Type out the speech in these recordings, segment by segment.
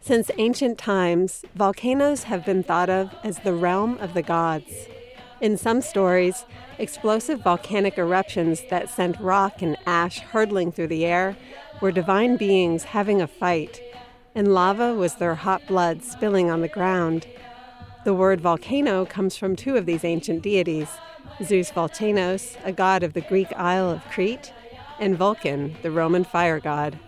Since ancient times, volcanoes have been thought of as the realm of the gods. In some stories, explosive volcanic eruptions that sent rock and ash hurtling through the air were divine beings having a fight, and lava was their hot blood spilling on the ground. The word volcano comes from two of these ancient deities Zeus Volcanos, a god of the Greek Isle of Crete, and Vulcan, the Roman fire god.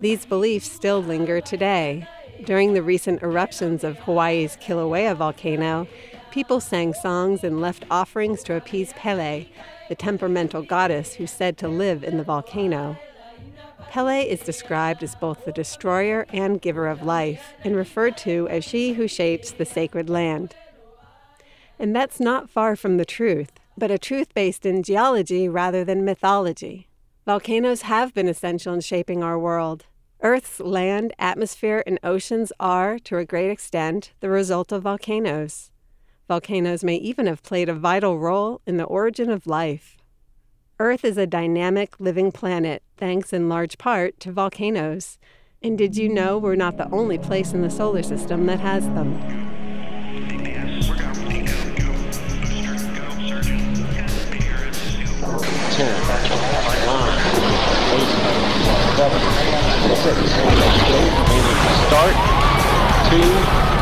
These beliefs still linger today. During the recent eruptions of Hawaii's Kilauea volcano, people sang songs and left offerings to appease Pele, the temperamental goddess who's said to live in the volcano. Pele is described as both the destroyer and giver of life, and referred to as she who shapes the sacred land. And that's not far from the truth, but a truth based in geology rather than mythology. Volcanoes have been essential in shaping our world. Earth's land, atmosphere, and oceans are, to a great extent, the result of volcanoes. Volcanoes may even have played a vital role in the origin of life. Earth is a dynamic, living planet, thanks in large part to volcanoes. And did you know we're not the only place in the solar system that has them? Start. Two,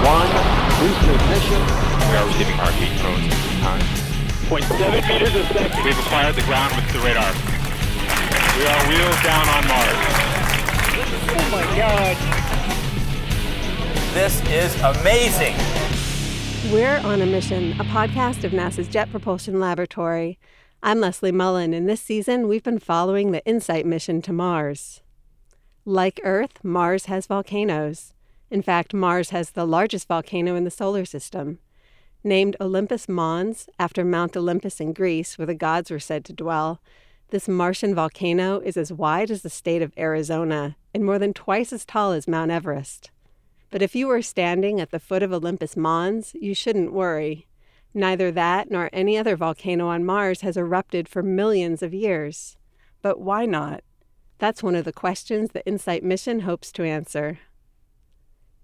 one, booster ignition. We are receiving heartbeat codes at this time. 0.7 meters a second. We've acquired the ground with the radar. We are wheels down on Mars. Oh my god. This is amazing. We're on a mission, a podcast of NASA's Jet Propulsion Laboratory. I'm Leslie Mullen, and this season we've been following the InSight mission to Mars. Like Earth, Mars has volcanoes. In fact, Mars has the largest volcano in the solar system. Named Olympus Mons, after Mount Olympus in Greece, where the gods were said to dwell, this Martian volcano is as wide as the state of Arizona and more than twice as tall as Mount Everest. But if you were standing at the foot of Olympus Mons, you shouldn't worry. Neither that nor any other volcano on Mars has erupted for millions of years. But why not? That's one of the questions the InSight mission hopes to answer.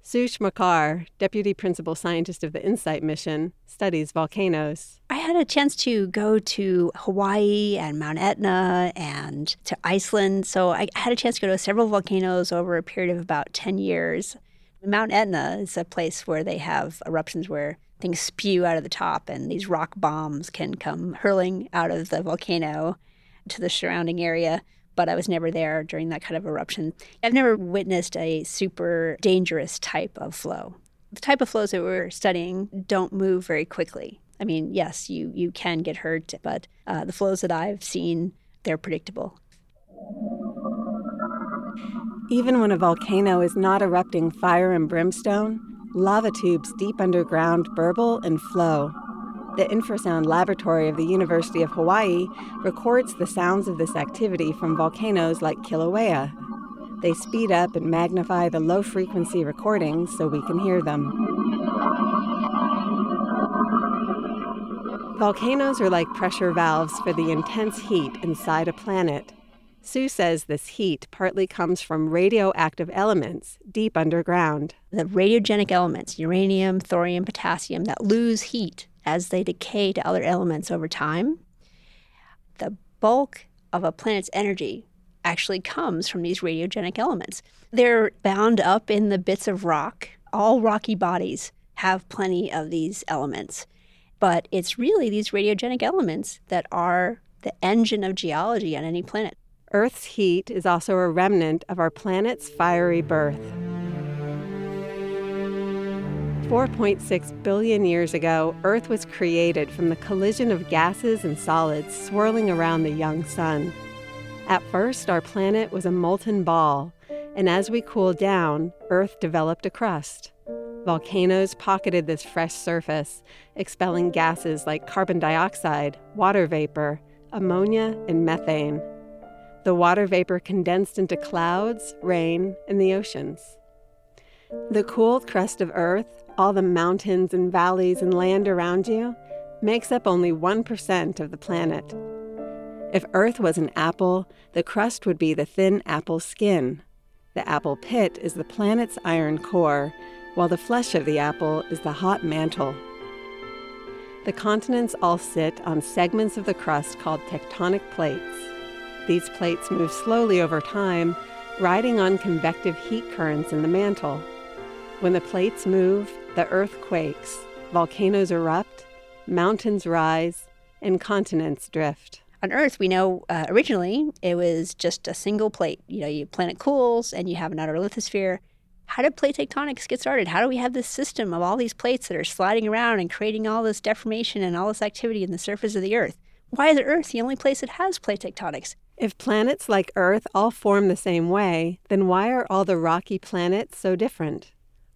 Sue Smrekar, Deputy Principal Scientist of the InSight mission, studies volcanoes. I had a chance to go to Hawaii and Mount Etna and to Iceland. So I had a chance to go to several volcanoes over a period of about 10 years. Mount Etna is a place where they have eruptions where things spew out of the top and these rock bombs can come hurling out of the volcano to the surrounding area but I was never there during that kind of eruption. I've never witnessed a super dangerous type of flow. The type of flows that we're studying don't move very quickly. I mean, yes, you, you can get hurt, but uh, the flows that I've seen, they're predictable. Even when a volcano is not erupting fire and brimstone, lava tubes deep underground burble and flow, the Infrasound Laboratory of the University of Hawaii records the sounds of this activity from volcanoes like Kilauea. They speed up and magnify the low frequency recordings so we can hear them. Volcanoes are like pressure valves for the intense heat inside a planet. Sue says this heat partly comes from radioactive elements deep underground. The radiogenic elements, uranium, thorium, potassium, that lose heat as they decay to other elements over time, the bulk of a planet's energy actually comes from these radiogenic elements. They're bound up in the bits of rock. All rocky bodies have plenty of these elements. But it's really these radiogenic elements that are the engine of geology on any planet. Earth's heat is also a remnant of our planet's fiery birth. 4.6 billion years ago, Earth was created from the collision of gases and solids swirling around the young sun. At first, our planet was a molten ball, and as we cooled down, Earth developed a crust. Volcanoes pocketed this fresh surface, expelling gases like carbon dioxide, water vapor, ammonia, and methane. The water vapor condensed into clouds, rain, and the oceans. The cooled crust of Earth all the mountains and valleys and land around you makes up only 1% of the planet. If Earth was an apple, the crust would be the thin apple skin. The apple pit is the planet's iron core, while the flesh of the apple is the hot mantle. The continents all sit on segments of the crust called tectonic plates. These plates move slowly over time, riding on convective heat currents in the mantle. When the plates move, the earth quakes, volcanoes erupt, mountains rise, and continents drift. On Earth, we know uh, originally it was just a single plate. You know, your planet cools and you have an outer lithosphere. How did plate tectonics get started? How do we have this system of all these plates that are sliding around and creating all this deformation and all this activity in the surface of the Earth? Why is Earth the only place that has plate tectonics? If planets like Earth all form the same way, then why are all the rocky planets so different?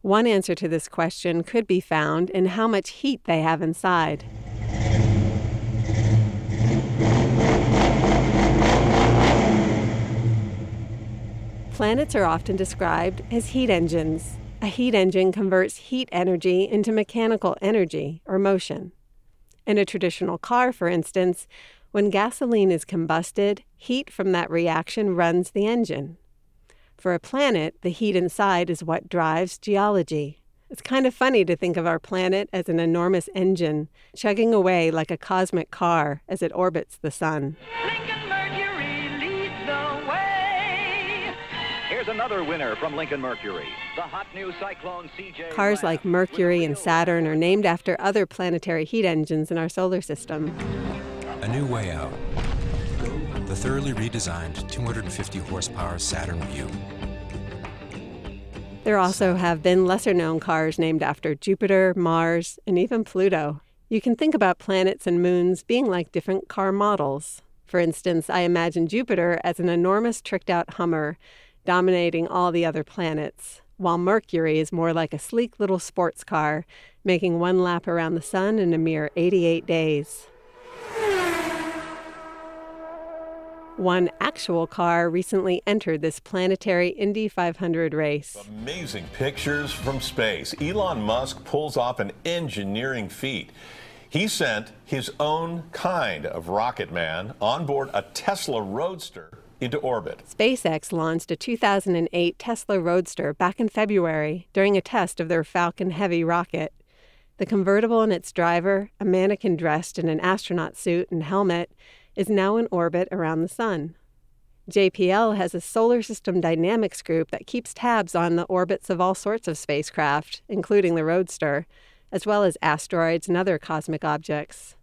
One answer to this question could be found in how much heat they have inside. Planets are often described as heat engines. A heat engine converts heat energy into mechanical energy or motion. In a traditional car, for instance, when gasoline is combusted, heat from that reaction runs the engine. For a planet, the heat inside is what drives geology. It's kind of funny to think of our planet as an enormous engine, chugging away like a cosmic car as it orbits the sun. Here's another winner from Lincoln Mercury. The hot new Cyclone CJ. Cars like Mercury and Saturn are named after other planetary heat engines in our solar system. A new way out. The thoroughly redesigned 250 horsepower Saturn Vue. There also have been lesser known cars named after Jupiter, Mars, and even Pluto. You can think about planets and moons being like different car models. For instance, I imagine Jupiter as an enormous tricked out Hummer dominating all the other planets, while Mercury is more like a sleek little sports car, making one lap around the sun in a mere 88 days. One actual car recently entered this planetary Indy 500 race. Amazing pictures from space. Elon Musk pulls off an engineering feat. He sent his own kind of rocket man on board a Tesla Roadster into orbit. SpaceX launched a 2008 Tesla Roadster back in February during a test of their Falcon Heavy rocket. The convertible and its driver, a mannequin dressed in an astronaut suit and helmet, is now in orbit around the Sun. JPL has a solar system dynamics group that keeps tabs on the orbits of all sorts of spacecraft, including the Roadster, as well as asteroids and other cosmic objects.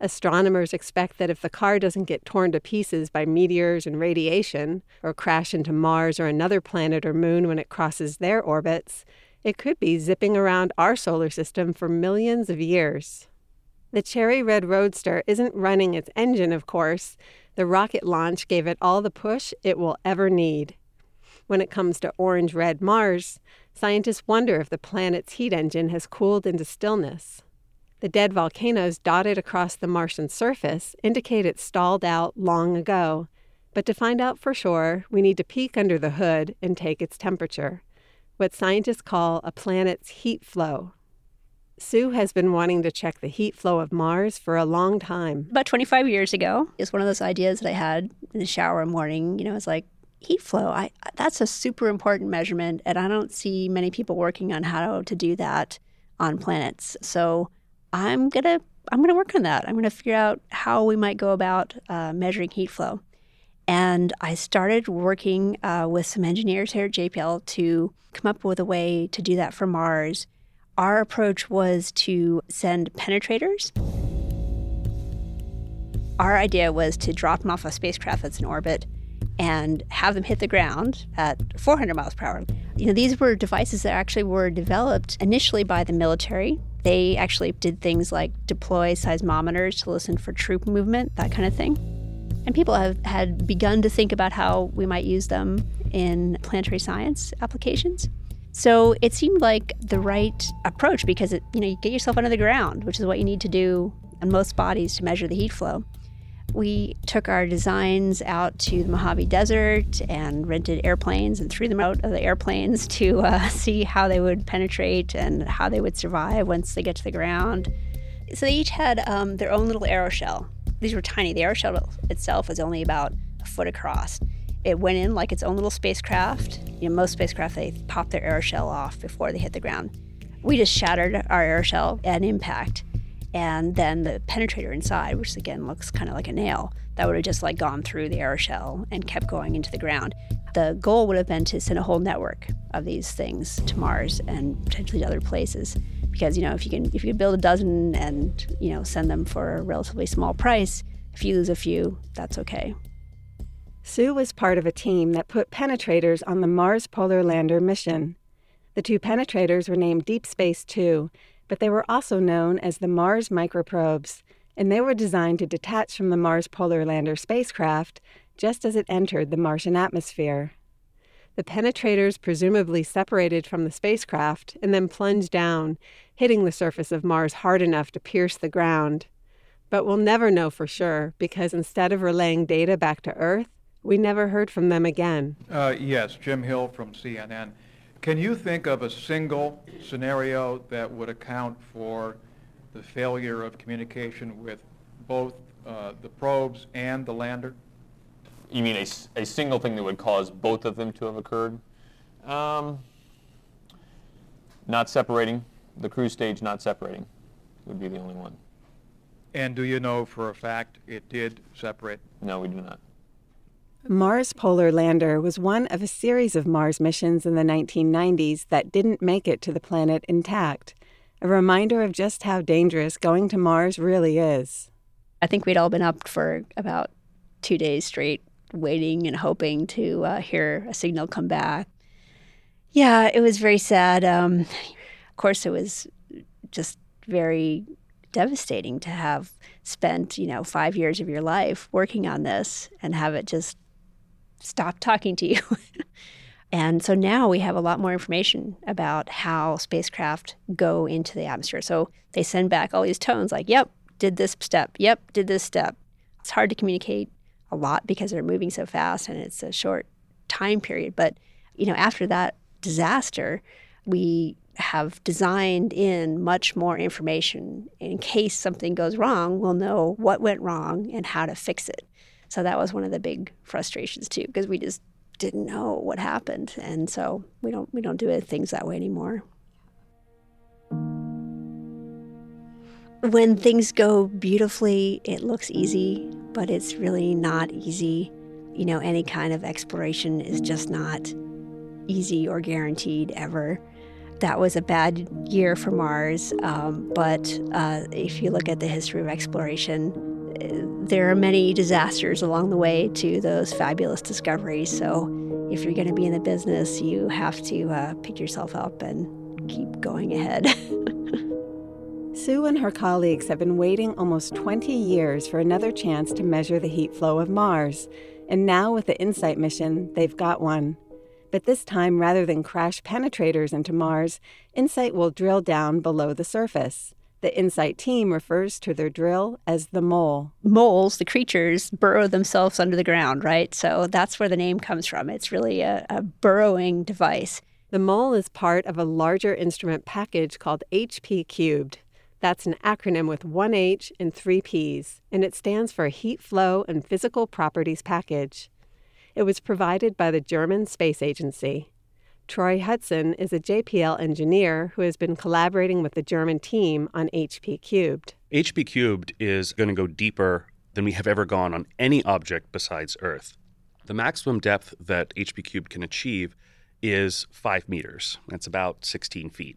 Astronomers expect that if the car doesn't get torn to pieces by meteors and radiation, or crash into Mars or another planet or moon when it crosses their orbits, it could be zipping around our solar system for millions of years. The cherry red roadster isn't running its engine, of course. The rocket launch gave it all the push it will ever need. When it comes to orange red Mars, scientists wonder if the planet's heat engine has cooled into stillness. The dead volcanoes dotted across the Martian surface indicate it stalled out long ago. But to find out for sure, we need to peek under the hood and take its temperature, what scientists call a planet's heat flow. Sue has been wanting to check the heat flow of Mars for a long time. About 25 years ago, it's one of those ideas that I had in the shower morning. You know, it's like heat flow. I that's a super important measurement, and I don't see many people working on how to do that on planets. So I'm gonna I'm gonna work on that. I'm gonna figure out how we might go about uh, measuring heat flow. And I started working uh, with some engineers here at JPL to come up with a way to do that for Mars. Our approach was to send penetrators. Our idea was to drop them off a spacecraft that's in orbit and have them hit the ground at 400 miles per hour. You know, these were devices that actually were developed initially by the military they actually did things like deploy seismometers to listen for troop movement, that kind of thing. And people have had begun to think about how we might use them in planetary science applications. So it seemed like the right approach because it, you know, you get yourself under the ground, which is what you need to do on most bodies to measure the heat flow we took our designs out to the Mojave Desert and rented airplanes and threw them out of the airplanes to uh, see how they would penetrate and how they would survive once they get to the ground. So they each had um, their own little aeroshell. these were tiny. The shuttle itself was only about a foot across. It went in like its own little spacecraft. You know, most spacecraft they pop their air shell off before they hit the ground. We just shattered our air shell at impact, and then the penetrator inside, which again looks kind of like a nail, that would have just like gone through the air shell and kept going into the ground. The goal would have been to send a whole network of these things to Mars and potentially to other places because you know if you can if you build a dozen and you know send them for a relatively small price if you lose a few that's okay sue was part of a team that put penetrators on the mars polar lander mission the two penetrators were named deep space 2 but they were also known as the mars microprobes and they were designed to detach from the mars polar lander spacecraft just as it entered the martian atmosphere the penetrators presumably separated from the spacecraft and then plunged down, hitting the surface of Mars hard enough to pierce the ground. But we'll never know for sure because instead of relaying data back to Earth, we never heard from them again. Uh, yes, Jim Hill from CNN. Can you think of a single scenario that would account for the failure of communication with both uh, the probes and the lander? You mean a, a single thing that would cause both of them to have occurred? Um, not separating. The cruise stage not separating would be the only one. And do you know for a fact it did separate? No, we do not. Mars Polar Lander was one of a series of Mars missions in the 1990s that didn't make it to the planet intact, a reminder of just how dangerous going to Mars really is. I think we'd all been up for about two days straight waiting and hoping to uh, hear a signal come back. Yeah, it was very sad. Um, of course, it was just very devastating to have spent, you know, five years of your life working on this and have it just stop talking to you. and so now we have a lot more information about how spacecraft go into the atmosphere. So they send back all these tones like, yep, did this step, yep, did this step. It's hard to communicate a lot because they're moving so fast and it's a short time period. But, you know, after that disaster, we have designed in much more information. In case something goes wrong, we'll know what went wrong and how to fix it. So that was one of the big frustrations too, because we just didn't know what happened, and so we don't we don't do things that way anymore. When things go beautifully, it looks easy but it's really not easy. You know, any kind of exploration is just not easy or guaranteed ever. That was a bad year for Mars, um, but uh, if you look at the history of exploration, there are many disasters along the way to those fabulous discoveries. So, if you're going to be in the business, you have to uh, pick yourself up and keep going ahead. Sue and her colleagues have been waiting almost 20 years for another chance to measure the heat flow of Mars. And now, with the InSight mission, they've got one. But this time, rather than crash penetrators into Mars, InSight will drill down below the surface. The InSight team refers to their drill as the mole. Moles, the creatures, burrow themselves under the ground, right? So that's where the name comes from. It's really a, a burrowing device. The mole is part of a larger instrument package called HP Cubed. That's an acronym with one H and three P's, and it stands for Heat Flow and Physical Properties Package. It was provided by the German Space Agency. Troy Hudson is a JPL engineer who has been collaborating with the German team on HP Cubed. HP Cubed is going to go deeper than we have ever gone on any object besides Earth. The maximum depth that HP Cubed can achieve is five meters. That's about 16 feet.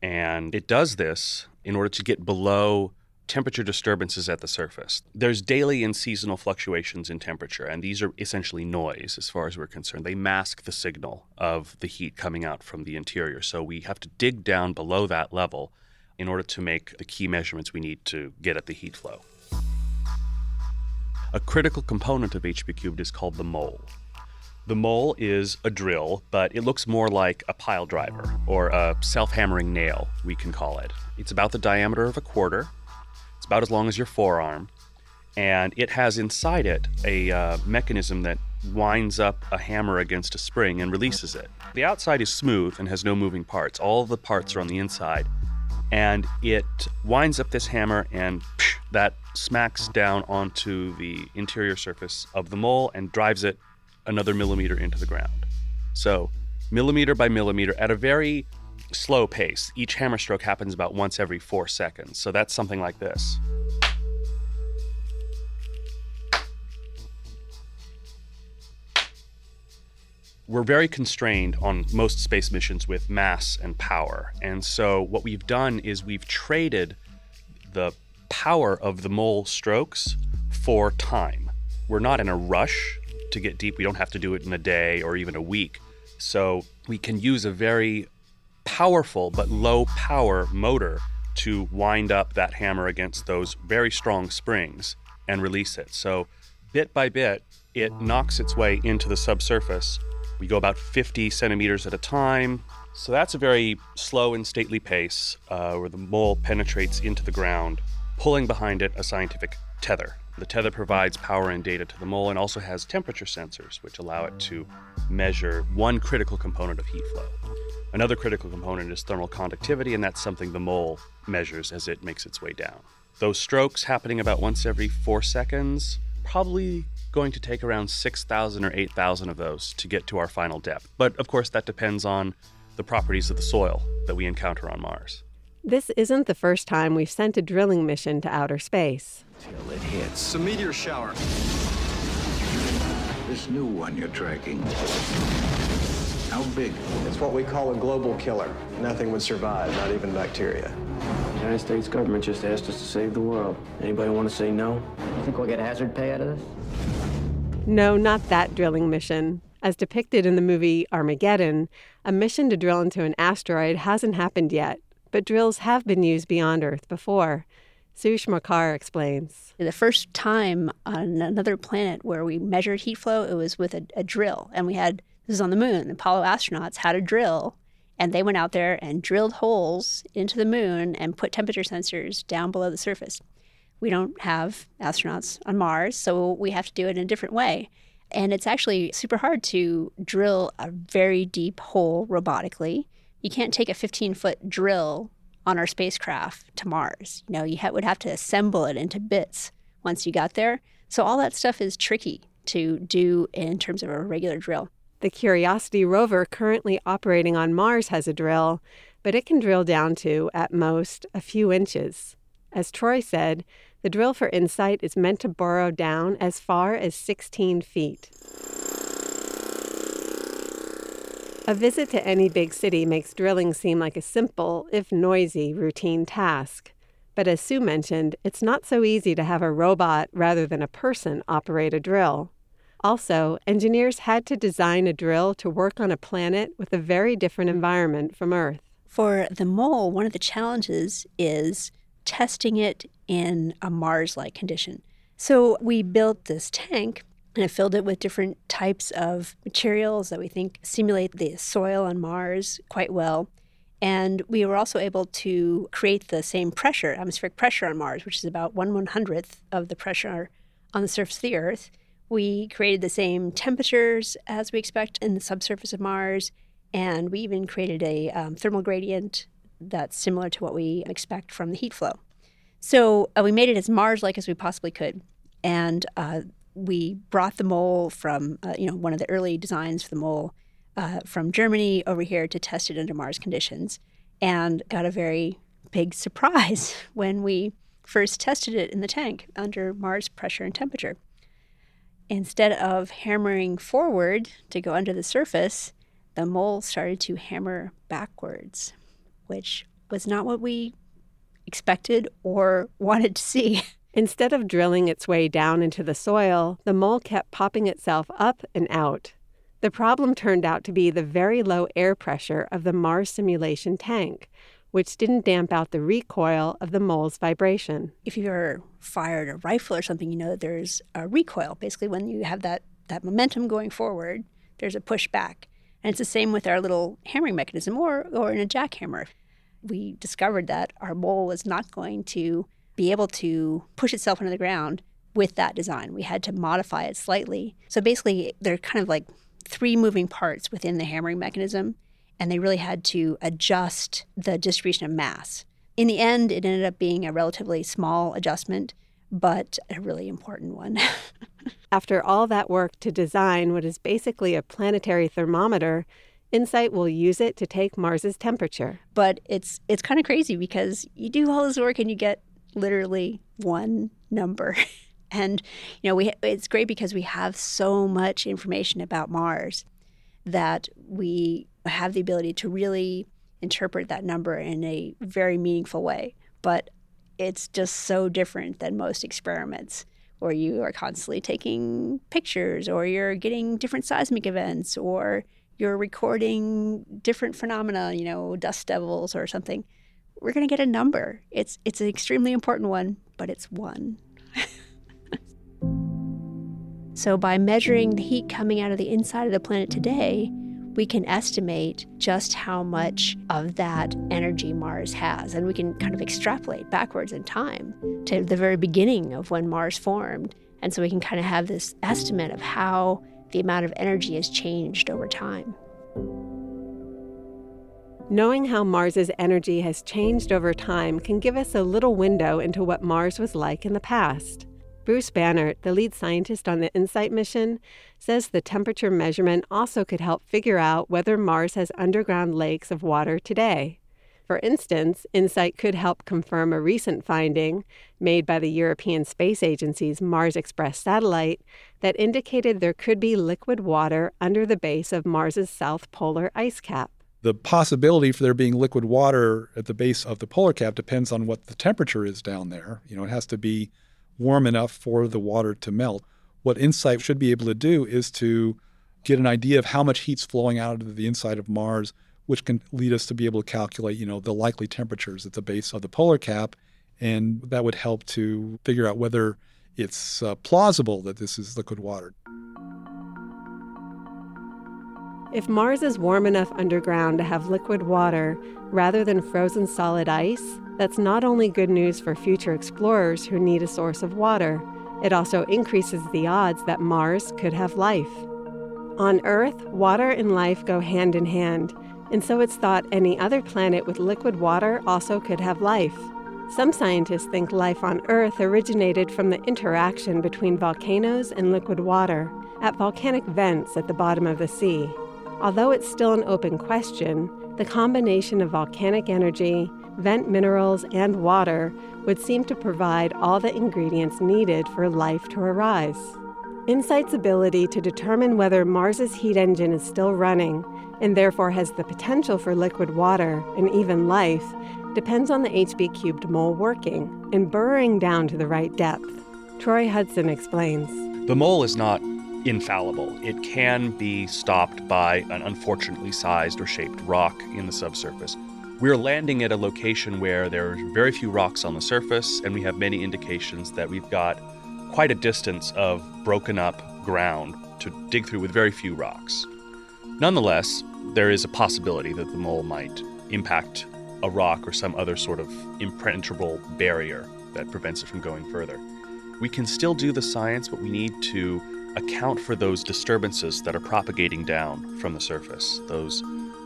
And it does this in order to get below temperature disturbances at the surface. There's daily and seasonal fluctuations in temperature, and these are essentially noise as far as we're concerned. They mask the signal of the heat coming out from the interior. So we have to dig down below that level in order to make the key measurements we need to get at the heat flow. A critical component of HP Cubed is called the mole. The mole is a drill, but it looks more like a pile driver or a self hammering nail, we can call it. It's about the diameter of a quarter, about as long as your forearm, and it has inside it a uh, mechanism that winds up a hammer against a spring and releases it. The outside is smooth and has no moving parts. All the parts are on the inside. and it winds up this hammer and psh, that smacks down onto the interior surface of the mole and drives it another millimeter into the ground. So, millimeter by millimeter at a very slow pace. Each hammer stroke happens about once every four seconds. So, that's something like this. we're very constrained on most space missions with mass and power. And so what we've done is we've traded the power of the mole strokes for time. We're not in a rush to get deep. We don't have to do it in a day or even a week. So we can use a very powerful but low power motor to wind up that hammer against those very strong springs and release it. So bit by bit, it knocks its way into the subsurface we go about 50 centimeters at a time. So that's a very slow and stately pace uh, where the mole penetrates into the ground, pulling behind it a scientific tether. The tether provides power and data to the mole and also has temperature sensors, which allow it to measure one critical component of heat flow. Another critical component is thermal conductivity, and that's something the mole measures as it makes its way down. Those strokes happening about once every four seconds probably going to take around 6,000 or 8,000 of those to get to our final depth. But of course, that depends on the properties of the soil that we encounter on Mars. This isn't the first time we've sent a drilling mission to outer space. Till it hits. a meteor shower. This new one you're tracking. How big? It's what we call a global killer. Nothing would survive, not even bacteria. The United States government just asked us to save the world. Anybody want to say no? You think we'll get hazard pay out of this? No, not that drilling mission. As depicted in the movie Armageddon, a mission to drill into an asteroid hasn't happened yet, but drills have been used beyond Earth before. Sue Smrekar explains. The first time on another planet where we measured heat flow, it was with a, a drill. And we had, this is on the moon, Apollo astronauts had a drill and they went out there and drilled holes into the moon and put temperature sensors down below the surface. We don't have astronauts on Mars, so we have to do it in a different way. And it's actually super hard to drill a very deep hole robotically. You can't take a 15 foot drill on our spacecraft to Mars. You know, you ha- would have to assemble it into bits once you got there. So all that stuff is tricky to do in terms of a regular drill. The Curiosity rover currently operating on Mars has a drill, but it can drill down to, at most, a few inches. As Troy said, the drill for InSight is meant to burrow down as far as 16 feet. A visit to any big city makes drilling seem like a simple, if noisy, routine task. But as Sue mentioned, it's not so easy to have a robot rather than a person operate a drill. Also, engineers had to design a drill to work on a planet with a very different mm. environment from Earth. For the mole, one of the challenges is testing it in a Mars like condition. So we built this tank and I filled it with different types of materials that we think simulate the soil on Mars quite well. And we were also able to create the same pressure, atmospheric pressure on Mars, which is about one one hundredth of the pressure on the surface of the Earth. We created the same temperatures as we expect in the subsurface of Mars, and we even created a um, thermal gradient that's similar to what we expect from the heat flow. So uh, we made it as Mars-like as we possibly could, and uh, we brought the mole from uh, you know one of the early designs for the mole uh, from Germany over here to test it under Mars conditions, and got a very big surprise when we first tested it in the tank under Mars pressure and temperature instead of hammering forward to go under the surface, the mole started to hammer backwards, which was not what we expected or wanted to see. Instead of drilling its way down into the soil, the mole kept popping itself up and out. The problem turned out to be the very low air pressure of the Mars simulation tank, which didn't damp out the recoil of the mole's vibration. If ever fired a rifle or something, you know that there's a recoil. Basically, when you have that, that momentum going forward, there's a pushback. And it's the same with our little hammering mechanism or, or in a jackhammer. We discovered that our mole was not going to be able to push itself into the ground with that design. We had to modify it slightly. So basically, they're kind of like three moving parts within the hammering mechanism and they really had to adjust the distribution of mass. In the end, it ended up being a relatively small adjustment, but a really important one. After all that work to design what is basically a planetary thermometer, InSight will use it to take Mars's temperature. But it's it's kind of crazy because you do all this work and you get literally one number. and you know, we it's great because we have so much information about Mars that we have the ability to really interpret that number in a very meaningful way. But it's just so different than most experiments where you are constantly taking pictures or you're getting different seismic events or you're recording different phenomena, you know, dust devils or something. We're going to get a number. It's it's an extremely important one, but it's one. so by measuring the heat coming out of the inside of the planet today, we can estimate just how much of that energy Mars has. And we can kind of extrapolate backwards in time to the very beginning of when Mars formed. And so we can kind of have this estimate of how the amount of energy has changed over time. Knowing how Mars's energy has changed over time can give us a little window into what Mars was like in the past. Bruce Banerdt, the lead scientist on the InSight mission, says the temperature measurement also could help figure out whether Mars has underground lakes of water today. For instance, InSight could help confirm a recent finding made by the European Space Agency's Mars Express satellite that indicated there could be liquid water under the base of Mars's south polar ice cap. The possibility for there being liquid water at the base of the polar cap depends on what the temperature is down there. You know, it has to be warm enough for the water to melt. What InSight should be able to do is to get an idea of how much heat's flowing out of the inside of Mars, which can lead us to be able to calculate, you know, the likely temperatures at the base of the polar cap, and that would help to figure out whether it's uh, plausible that this is liquid water. If Mars is warm enough underground to have liquid water rather than frozen solid ice, that's not only good news for future explorers who need a source of water, it also increases the odds that Mars could have life. On Earth, water and life go hand in hand, and so it's thought any other planet with liquid water also could have life. Some scientists think life on Earth originated from the interaction between volcanoes and liquid water at volcanic vents at the bottom of the sea. Although it's still an open question, the combination of volcanic energy, vent minerals, and water would seem to provide all the ingredients needed for life to arise. InSight's ability to determine whether Mars's heat engine is still running and therefore has the potential for liquid water and even life depends on the HP cubed mole working and burrowing down to the right depth. Troy Hudson explains. The mole is not infallible. It can be stopped by an unfortunately sized or shaped rock in the subsurface. We're landing at a location where there are very few rocks on the surface, and we have many indications that we've got quite a distance of broken up ground to dig through with very few rocks. Nonetheless, there is a possibility that the mole might impact a rock or some other sort of impenetrable barrier that prevents it from going further. We can still do the science, but we need to account for those disturbances that are propagating down from the surface, those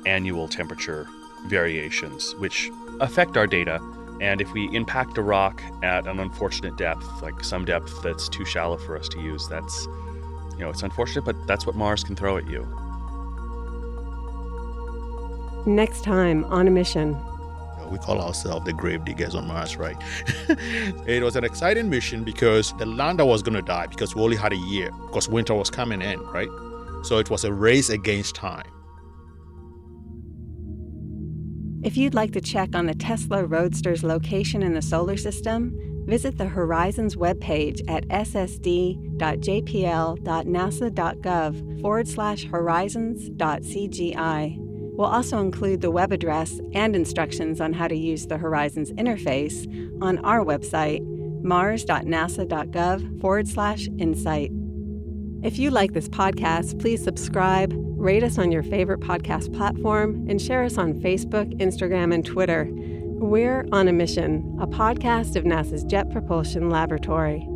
annual temperature variations, which affect our data. And if we impact a rock at an unfortunate depth, like some depth that's too shallow for us to use, that's, you know, it's unfortunate, but that's what Mars can throw at you. Next time on a mission. We call ourselves the grave diggers on Mars, right? it was an exciting mission because the lander was going to die because we only had a year because winter was coming in, right? So it was a race against time. If you'd like to check on the Tesla Roadster's location in the solar system, visit the Horizons webpage at ssd.jpl.nasa.gov forward slash horizons.cgi. We'll also include the web address and instructions on how to use the Horizons interface on our website, mars.nasa.gov forward slash insight. If you like this podcast, please subscribe, rate us on your favorite podcast platform, and share us on Facebook, Instagram, and Twitter. We're on a mission, a podcast of NASA's Jet Propulsion Laboratory.